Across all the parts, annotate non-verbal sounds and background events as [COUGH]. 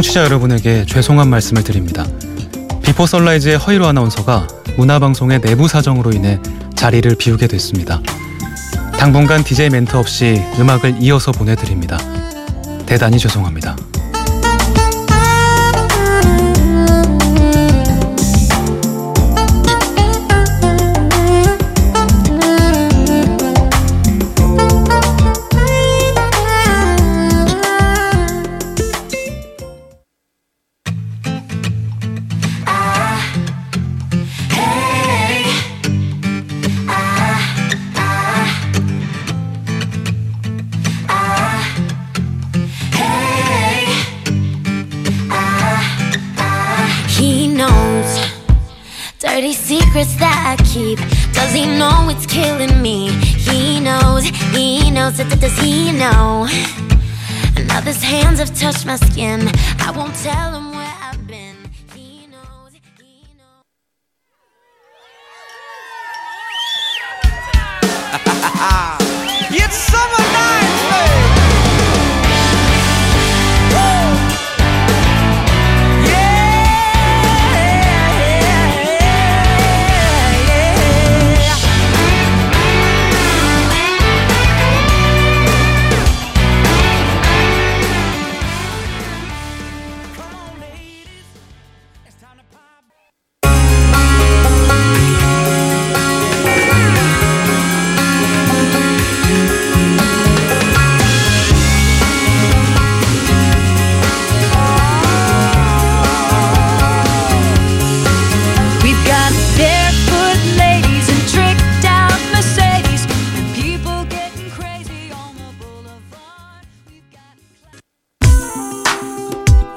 청취자 여러분에게 죄송한 말씀을 드립니다. 비포 선라이즈의 허이로 아나운서가 문화방송의 내부 사정으로 인해 자리를 비우게 됐습니다. 당분간 DJ 멘트 없이 음악을 이어서 보내드립니다. 대단히 죄송합니다. Knows, he knows, does he know? Now his hands have touched my skin. I won't tell him where I've been. He knows, he knows. [LAUGHS] It's summer night, babe.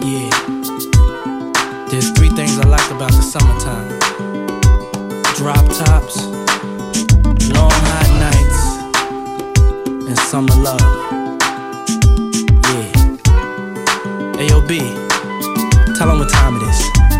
Yeah. There's three things I like about the summertime drop tops, long hot nights, and summer love. Yeah. AOB, tell them what time it is.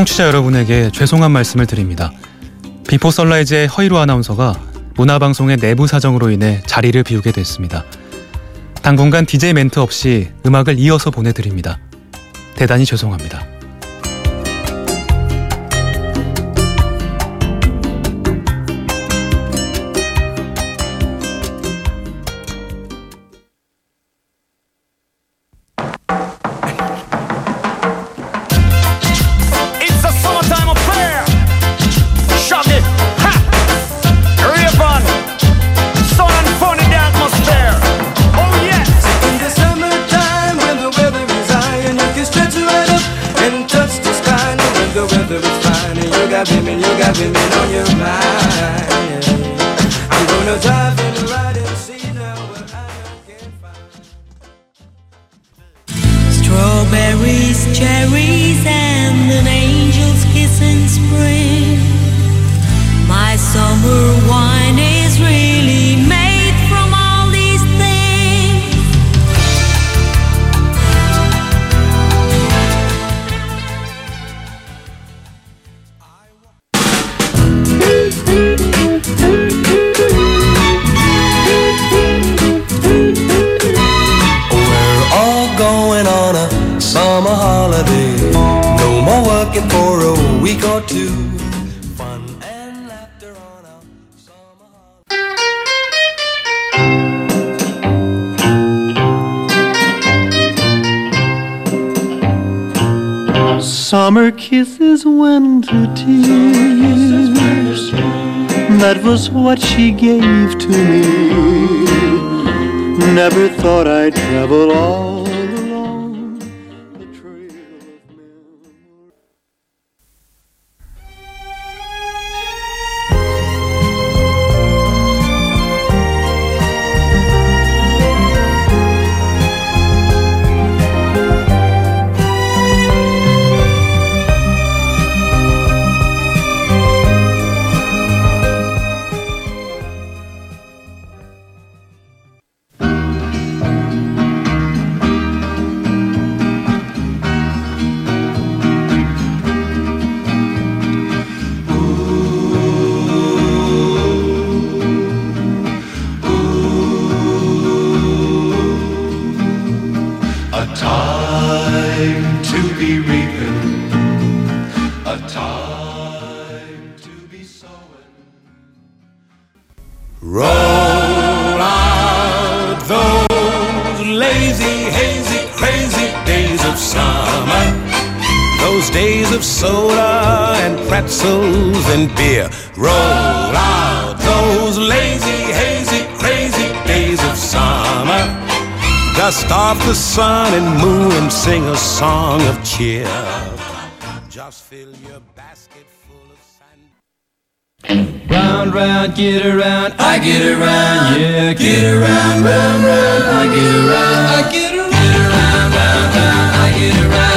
청취자 여러분에게 죄송한 말씀을 드립니다. 비포 선라이즈의 허이로 아나운서가 문화방송의 내부 사정으로 인해 자리를 비우게 됐습니다. 당분간 DJ 멘트 없이 음악을 이어서 보내드립니다. 대단히 죄송합니다. I'm gonna drive and ride and see now I can find. Strawberries, cherries, summer holiday. No more working for a week or two. Fun and laughter on summer holiday. Summer kisses went to tears. That was what she gave to me. Never thought I'd travel all a time to be sowing. Roll out those lazy, hazy, crazy days of summer. Those days of soda and pretzels and beer. Roll out those lazy, hazy, crazy days of summer. Dust off the sun and moon and sing a song of cheer. Just fill your basket full of sand. Round, round, get around, I get around, yeah, get around, round, round, I get around, I get around, get around, round, round, I get around,